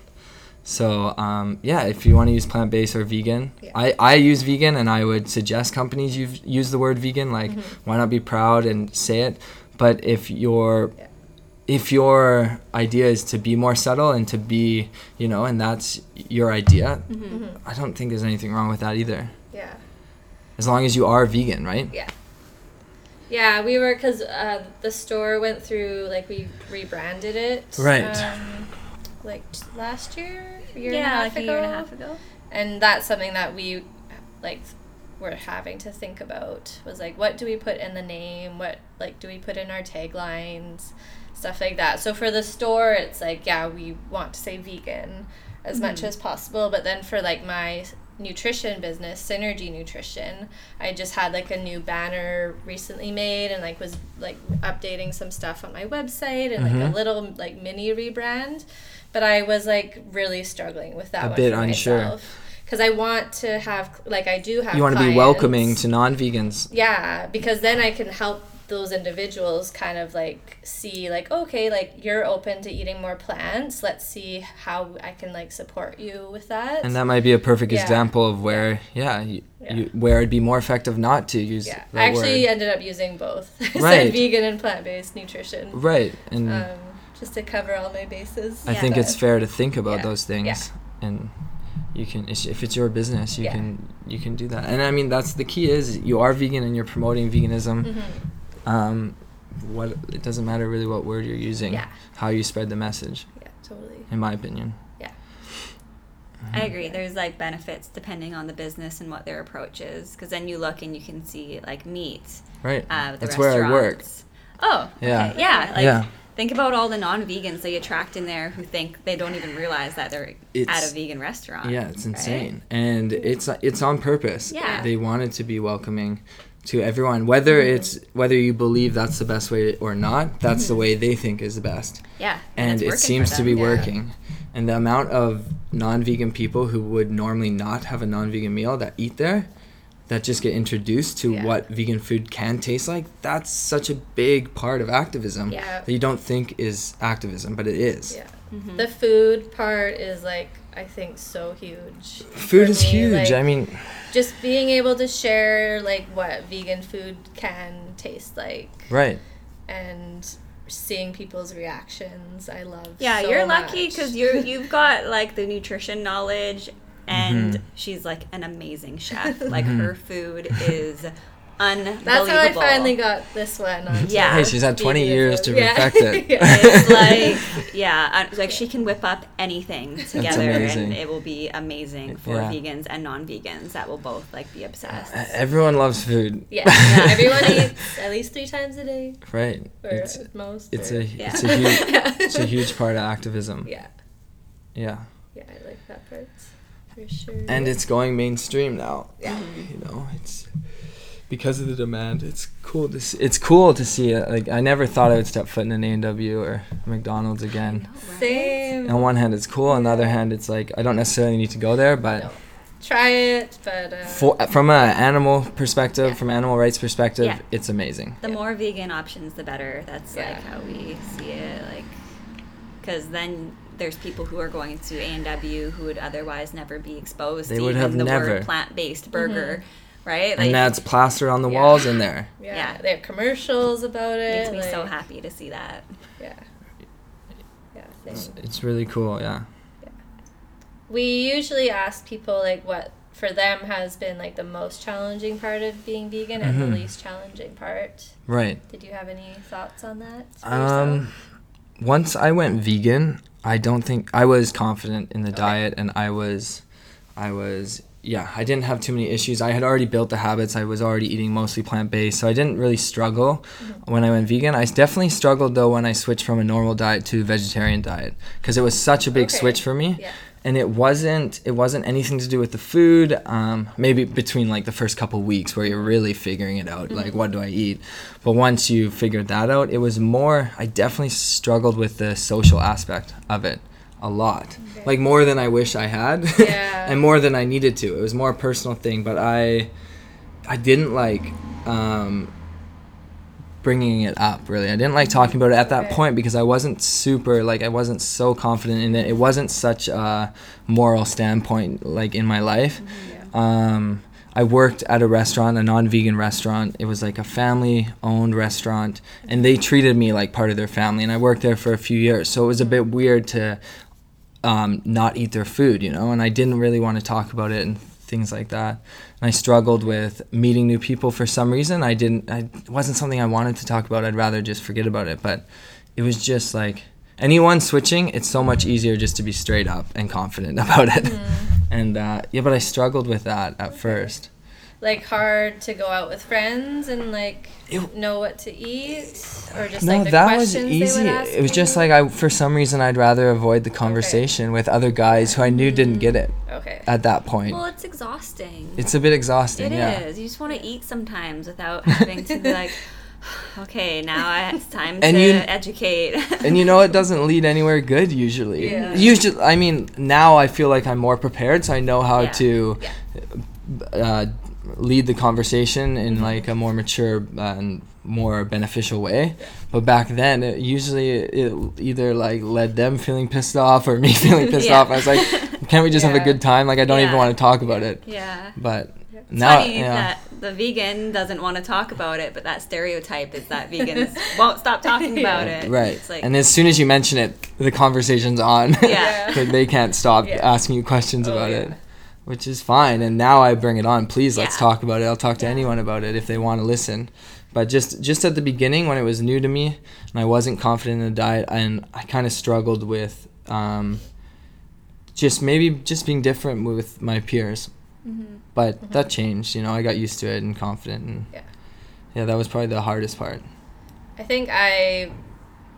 so um, yeah if you want to use plant-based or vegan Yeah. I, I use vegan and i would suggest companies use the word vegan like why not be proud and say it but if your Yeah. If your idea is to be more subtle and to be you know and that's your idea Mm-hmm. i don't think there's anything wrong with that either Yeah. as long as you are vegan right Yeah. Yeah, we were because uh, the store went through like we rebranded it. Right. Um, like t- last year, a year and a Yeah, half like a year and a half ago. and that's something that we like were having to think about was like what do we put in the name what like do we put in our taglines stuff like that. So for the store it's like yeah we want to say vegan as much mm-hmm. as possible. But then for like my nutrition business synergy nutrition i just had like a new banner recently made and like was like updating some stuff on my website and like a mm-hmm. little like mini rebrand. But i was like really struggling with that A one bit unsure. myself. because I want to have like I do have. you want to be welcoming to non-vegans. Yeah, because then I can help those individuals kind of like see like okay like you're open to eating more plants let's see how i can like support you with that and that might be a perfect Yeah. example of where yeah, you, Yeah. You, where it'd be more effective not to use yeah that i actually word. ended up using both [LAUGHS] Right. vegan and plant-based nutrition right and um, just to cover all my bases i think it's fair to think about Yeah. those things and you can if it's your business you Yeah. can you can do that and i mean that's the key is you are vegan and you're promoting veganism Mhm. Um what it doesn't matter really what word you're using Yeah. how you spread the message yeah totally in my opinion Yeah. I agree. There's like benefits depending on the business and what their approach is, because then you look and you can see like Meet. right Uh, the that's where i work. Oh, Yeah. okay. yeah. Like, Yeah. Think about all the non-vegans they attract in there who think they don't even realize that they're at a vegan restaurant. Yeah, it's right? insane, and it's it's on purpose. Yeah. they wanted to be welcoming to everyone, whether Mm-hmm. it's whether you believe that's the best way or not. That's the way they think is the best, Yeah, and, it's it seems to be yeah. working. And the amount of non-vegan people who would normally not have a non-vegan meal that eat there, that just get introduced to Yeah. what vegan food can taste like. That's such a big part of activism Yeah. that you don't think is activism, but it is. yeah Mm-hmm. the food part is like i think so huge Food is me, huge. like, I mean, just being able to share like what vegan food can taste like right. and seeing people's reactions i love Yeah, so you're lucky because you're you've got like the nutrition knowledge, and Mhm. she's like an amazing chef. Like her food is unbelievable. That's how I finally got this one. On Yeah. Hey, she's had 20 years to Yeah. perfect it. [LAUGHS] Yeah. it's [LAUGHS] like yeah uh, like she can whip up anything together and it will be amazing for Yeah. vegans and non-vegans that will both like be obsessed Everyone loves food. Yeah, [LAUGHS] yeah. Everyone eats at least three times a day, Right. or It's at most. it's or- a Yeah. it's a huge it's a huge part of activism. yeah, Yeah. yeah. I like that part for sure. And it's going mainstream now. Yeah. You know, it's because of the demand. It's cool to see. It's cool to see it. Like I never thought I would step foot in an A and W or McDonald's again. same. On one hand, it's cool. On the other hand, it's like I don't necessarily need to go there, but. No. Try it, but uh, For, from an animal perspective, Yeah. from animal rights perspective, Yeah. it's amazing. the more vegan options the better that's Yeah. like how we see it like because then there's people who are going to a&w who would otherwise never be exposed They to would even have the never. word plant-based burger right and that's plastered on the Yeah. walls in there. yeah, Yeah. they have commercials about it. makes me so happy to see that Yeah, yeah. It's, it's really cool, yeah. We usually ask people like what for them has been like the most challenging part of being vegan and Mhm. the least challenging part. Right. Did you have any thoughts on that? Um, yourself? once I went vegan, I don't think I was confident in the Okay. diet, and I was, I was, yeah, I didn't have too many issues. I had already built the habits. I was already eating mostly plant based, so I didn't really struggle Mm-hmm. when I went vegan. I definitely struggled though when I switched from a normal diet to a vegetarian diet because it was such a big Okay. switch for me. Yeah. And it wasn't it wasn't anything to do with the food um, maybe between like the first couple weeks where you're really figuring it out like what do i eat? But once you figured that out it was more i definitely struggled with the social aspect of it a lot. Okay. like more than i wish i had. Yeah. [LAUGHS] and more than i needed to. It was more a personal thing but i i didn't like um, bringing it up really. I didn't like talking about it at that point because i wasn't super like i wasn't so confident in it. It wasn't such a moral standpoint like in my life. Um, i worked at a restaurant a non-vegan restaurant. It was like a family owned restaurant and they treated me like part of their family and i worked there for a few years. So it was a bit weird to um, not eat their food you know and i didn't really want to talk about it and things like that. And i struggled with meeting new people for some reason. I didn't I, it wasn't something i wanted to talk about. I'd rather just forget about it. But it was just like anyone switching it's so much easier just to be straight up and confident [LAUGHS] about it. And uh, yeah but i struggled with that at first like hard to go out with friends and like It- know what to eat or just no like the that was easy they would ask it was just like i for some reason i'd rather avoid the conversation with other guys who i knew didn't get it okay at that point well it's exhausting it's a bit exhausting It is. yeah You just want to eat sometimes without having to be like, [SIGHS] okay, now it's time And to you- [LAUGHS] educate. [LAUGHS] and you know it doesn't lead anywhere good usually Yeah. usually i mean now i feel like i'm more prepared so i know how Yeah. to Yeah. uh, lead the conversation in mm-hmm. like a more mature and more beneficial way but back then it usually it either like led them feeling pissed off or [LAUGHS] me feeling pissed Yeah. off i was like can't we just have a good time like i don't even want to talk about it yeah. but It's now funny yeah. that the vegan doesn't want to talk about it, but that stereotype is that vegans [LAUGHS] won't stop talking about it. right It's like, and as soon as you mention it the conversation's on Yeah. [LAUGHS] They can't stop Yeah. asking you questions Oh, about yeah. it which is fine and now i bring it on please let's talk about it i'll talk to Yeah. anyone about it if they want to listen but just just at the beginning when it was new to me and i wasn't confident in the diet and i kind of struggled with um, just maybe just being different with my peers Mhm. but that changed you know i got used to it and confident and Yeah. yeah that was probably the hardest part I think I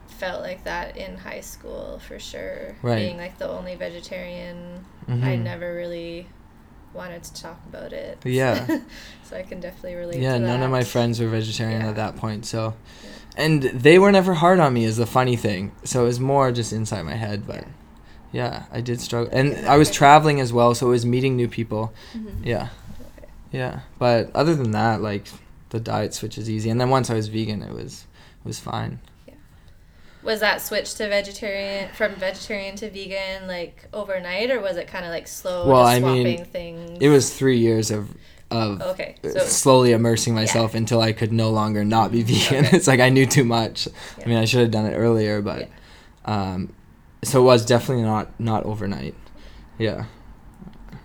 felt like that in high school for sure. Right. Being like the only vegetarian, I Mhm. never really wanted to talk about it. Yeah. [LAUGHS] so I can definitely relate. yeah none of my friends were vegetarian Yeah. at that point so and they were never hard on me is the funny thing so it was more just inside my head but yeah i did struggle and i was traveling as well so it was meeting new people Mhm. yeah Okay. yeah but other than that like the diet switch is easy and then once i was vegan it was it was fine Was that switch to vegetarian from vegetarian to vegan like overnight, or was it kind of like slow? Well, just I mean, things. it was three years of of Okay, uh, so slowly immersing myself until i could no longer not be vegan Okay. [LAUGHS] it's like i knew too much Yeah. i mean i should have done it earlier but um so it was definitely not not overnight yeah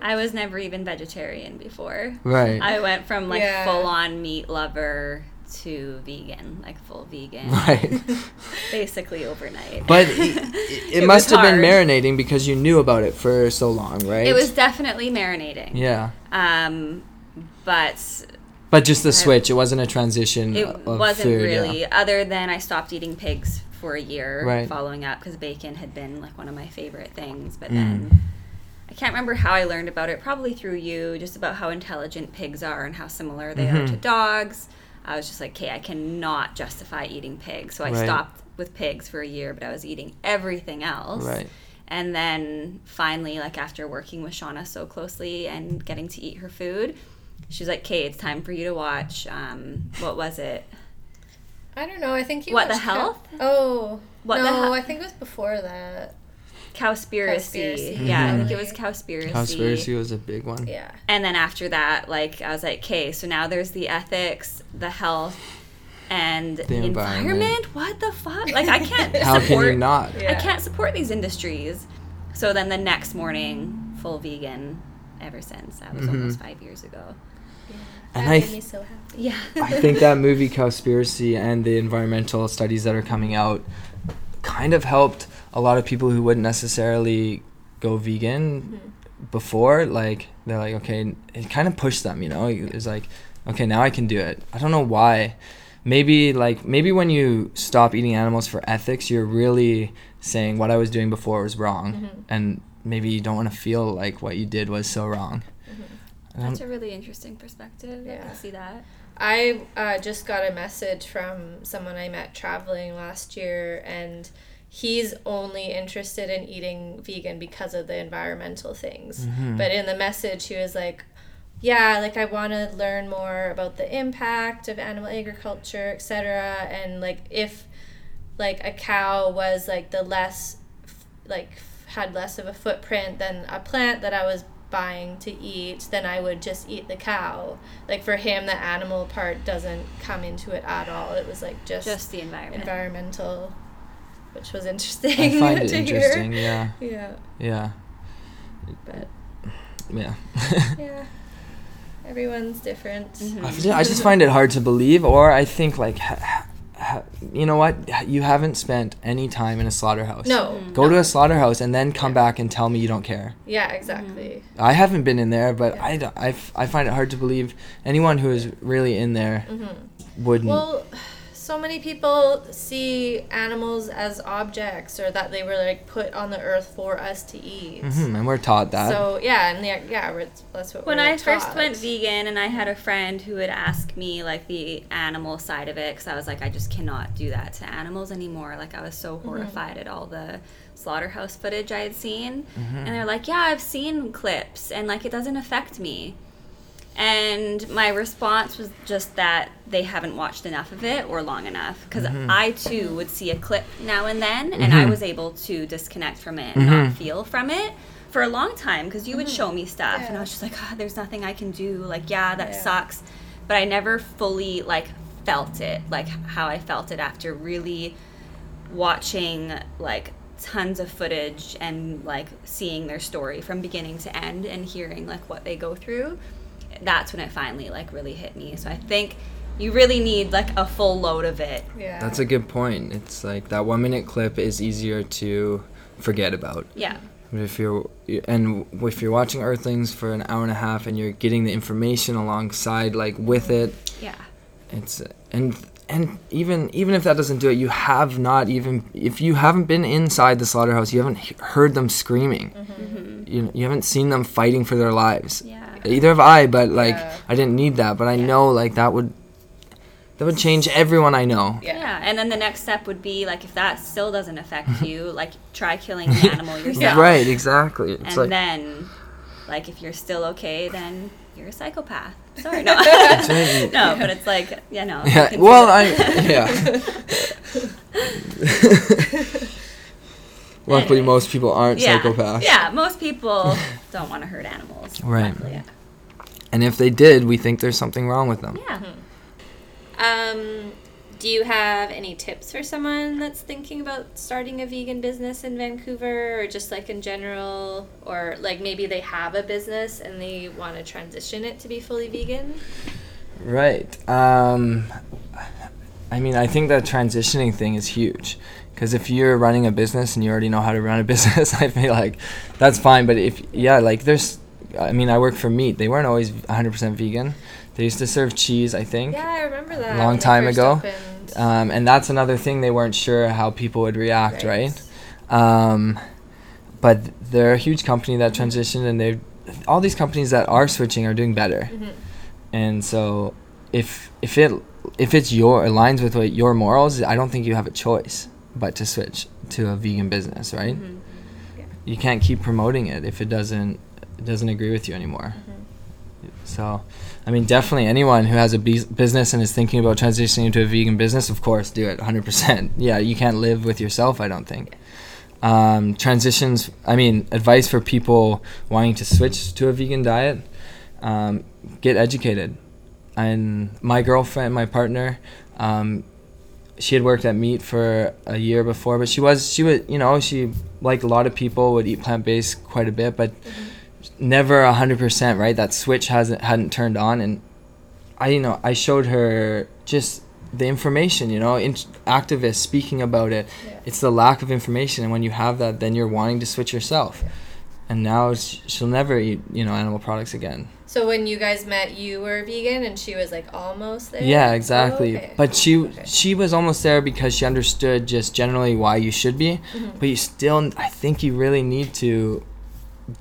I was never even vegetarian before. Right. I went from like Yeah. full on meat lover to vegan, like full vegan, right. [LAUGHS] basically overnight. But it, it, [LAUGHS] It must have been marinating because you knew about it for so long, right? it was definitely marinating. Yeah. Um, but But just the switch, it wasn't a transition it wasn't food, yeah. really. Other than I stopped eating pigs for a year, Right. following up because bacon had been like one of my favorite things. But Mm. then I can't remember how I learned about it. Probably through you, just about how intelligent pigs are and how similar they are to dogs. I was just like, okay, I cannot justify eating pigs, so I Right. stopped with pigs for a year. But I was eating everything else. Right. And then finally, like after working with Shauna so closely and getting to eat her food, she was like, "Okay, it's time for you to watch. Um, what was it? I don't know. I think you. What the watched Cow- Health? Oh. What the no, I think it was before that. Cowspiracy. Cowspiracy. Yeah, I Mhm. think it was Cowspiracy. Cowspiracy was a big one. Yeah. And then after that, like I was like, okay, so now there's the ethics, the health, and the, environment. environment. What the fuck? Like I can't [LAUGHS] How support. can you not? Yeah. I can't support these industries. So then the next morning, full vegan. Ever since that was Mhm. almost five years ago. And that I made me so happy. Yeah. I think that movie Cowspiracy and the environmental studies that are coming out kind of helped a lot of people who wouldn't necessarily go vegan before. Like they're like, okay, it kind of pushed them. You know, it's like, okay, now I can do it. I don't know why. Maybe like maybe when you stop eating animals for ethics, you're really saying what I was doing before was wrong, Mhm. and maybe you don't want to feel like what you did was so wrong. Um, That's a really interesting perspective. I Yeah. can see that. I uh, just got a message from someone I met traveling last year, and he's only interested in eating vegan because of the environmental things. Mhm. But in the message, he was like, yeah, like I want to learn more about the impact of animal agriculture, etc. And like if like a cow was like the less like had less of a footprint than a plant that I was buying to eat, then I would just eat the cow. Like for him, the animal part doesn't come into it at all. It was like just, Just the environment. environmental, which was interesting. I find [LAUGHS] it to interesting. Hear. Yeah, Yeah, yeah, but yeah. [LAUGHS] yeah, everyone's different. Mhm. I just find it hard to believe, or I think like, ha- ha- you know what? You haven't spent any time in a slaughterhouse. No, Go to a slaughterhouse and then come back and tell me you don't care. yeah, exactly. I haven't been in there, but Yeah. I, don't- I, f- I find it hard to believe anyone who is really in there hmm wouldn't. Well, so many people see animals as objects, or that they were like put on the earth for us to eat. Mhm, and we're taught that. So yeah, and yeah, yeah, we're, that's what. when we're I first went vegan and I had a friend who would ask me like the animal side of it because I was like I just cannot do that to animals anymore like I was so horrified at all the slaughterhouse footage I had seen and they're like yeah I've seen clips and like it doesn't affect me and my response was just that they haven't watched enough of it or long enough because I too would see a clip now and then and I Mhm. was able to disconnect from it and not Mhm. feel from it for a long time because you would show me stuff and I was just like oh, there's nothing I can do like yeah that Yeah. sucks but I never fully like felt it like how I felt it after really watching like tons of footage and like seeing their story from beginning to end and hearing like what they go through that's when it finally like really hit me so i think you really need like a full load of it Yeah. That's a good point. It's like that one minute clip is easier to forget about. yeah But if you're and if you're watching Earthlings for an hour and a half and you're getting the information alongside like with it, yeah it's and and even even if that doesn't do it, you have not even if you haven't been inside the slaughterhouse, you haven't heard them screaming. Mm-hmm. You you haven't seen them fighting for their lives. yeah Either have I, but like Yeah. I didn't need that. But I know like that would that would change everyone I know. Yeah. yeah and then the next step would be like if that still doesn't affect [LAUGHS] you like try killing the animal [LAUGHS] yourself Right, exactly. It's and like then like if you're still okay then you're a psychopath sorry no [LAUGHS] no but it's like yeah no you yeah. Well, I yeah. Luckily, Anyway. most people aren't yeah. psychopaths. yeah most [LAUGHS] people don't want to hurt animals Right. luckily. And if they did, we think there's something wrong with them. yeah Um, do you have any tips for someone that's thinking about starting a vegan business in Vancouver or just like in general or like maybe they have a business and they want to transition it to be fully vegan? Right. Um, I mean, I think that transitioning thing is huge. Because if you're running a business and you already know how to run a [LAUGHS] business, I feel like that's fine. But if, yeah, like there's, I mean, I work for Meet. They weren't always 100% vegan. They used to serve cheese, I think. Yeah, I remember that. A Long time ago. Um, and that's another thing they weren't sure how people would react, Right. right? Um, but they're a huge company that transitioned, and they, all these companies that are switching are doing better. Mhm. And so, if if it if it's your aligns with what your morals, I don't think you have a choice but to switch to a vegan business, right? Mhm. You can't keep promoting it if it doesn't it doesn't agree with you anymore. Mm-hmm. So, I mean, definitely anyone who has a bus- business and is thinking about transitioning into a vegan business, of course, do it 100%. Yeah, you can't live with yourself, I don't think. Um, transitions, I mean, advice for people wanting to switch to a vegan diet um, get educated. And my girlfriend, my partner, um, she had worked at Meet for a year before, but she was, she would, you know, she, like a lot of people, would eat plant based quite a bit, but mm-hmm. never a hundred percent right? That switch hasn't hadn't turned on and i you know i showed her just the information you know in, activists speaking about it. Yeah. it's the lack of information and when you have that then you're wanting to switch yourself. And now she'll never eat you know animal products again So when you guys met, you were vegan and she was like almost there? yeah Oh, exactly okay. but she Okay. she was almost there because she understood just generally why you should be Mhm. but you still i think you really need to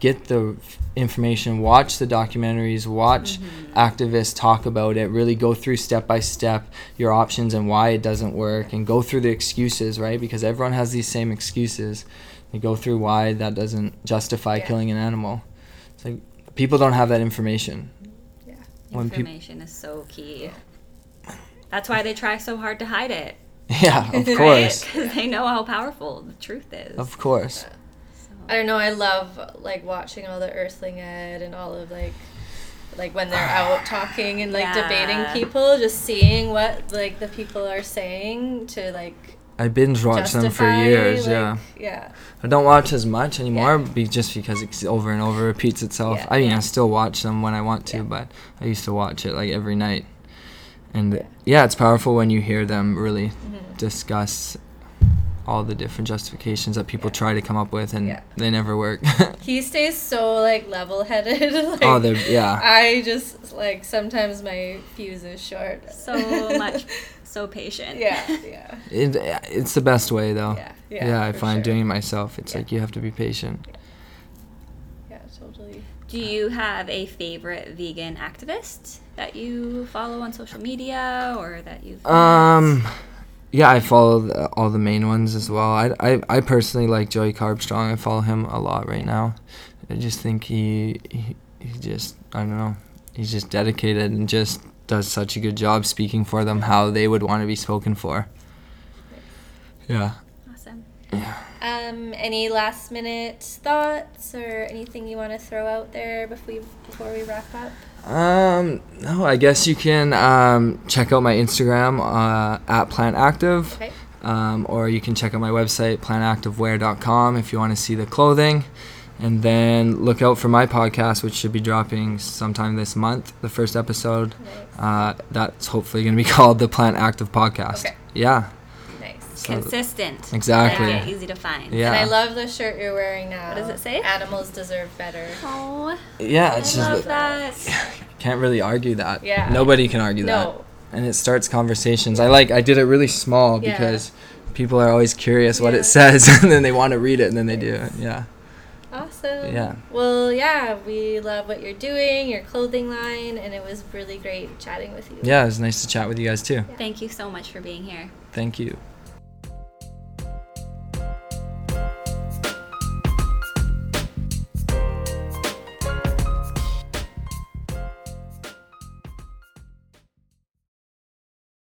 get the information watch the documentaries watch activists talk about it really go through step by step your options and why it doesn't work and go through the excuses right because everyone has these same excuses you go through why that doesn't justify Yeah. killing an animal it's like people don't have that information Yeah. when peop- Information is so key. That's why they try so hard to hide it. [LAUGHS] yeah of [LAUGHS] course Because they know how powerful the truth is. of course So- I don't know. I love like watching all the Earthling Ed and all of like, like when they're [SIGHS] out talking and like Yeah. debating people, just seeing what like the people are saying to like i binge watched them for years like, yeah Yeah. I don't watch as much anymore, Yeah. be just because it's over and over repeats itself. Yeah, I mean. I still watch them when I want to, but I used to watch it like every night. And Yeah. it's powerful when you hear them really Mhm. discuss all the different justifications that people Yeah. try to come up with, and Yeah. they never work. [LAUGHS] He stays so like level headed. [LAUGHS] like, oh, they're yeah. I just like sometimes my fuse is short. So much, [LAUGHS] so patient. yeah, yeah, It, it's the best way though. yeah, Yeah, yeah. I find sure. doing it myself. It's Yeah. like you have to be patient. Yeah, totally. Do you have a favorite vegan activist that you follow on social media or that you've met? Um, yeah, I follow the, all the main ones as well. I, I, I personally like Joey Carbstrong. I follow him a lot right now. I just think he, he he just I don't know. He's just dedicated and just does such a good job speaking for them how they would want to be spoken for. Yeah. awesome. Yeah. Um, any last minute thoughts or anything you want to throw out there before we before we wrap up? Um, no, I guess you can um, check out my Instagram uh, at Plant Active. Okay. um, or you can check out my website plantactivewear.com if you want to see the clothing and then look out for my podcast which should be dropping sometime this month the first episode Nice. uh, that's hopefully going to be [LAUGHS] called the plant active podcast Okay. yeah. So- Consistent. Exactly. Yeah, easy to find. Yeah. And I love the shirt you're wearing now. What does it say? Animals deserve better. Oh, yeah I it's love just that. [LAUGHS] can't really argue that Yeah. nobody can argue that No. and it starts conversations i like i did it really small Yeah. because people are always curious what it says [LAUGHS] and then they want to read it and then they do it yeah Awesome. Yeah. Well, yeah, we love what you're doing, your clothing line, and it was really great chatting with you. yeah it was nice to chat with you guys too Thank you so much for being here. thank you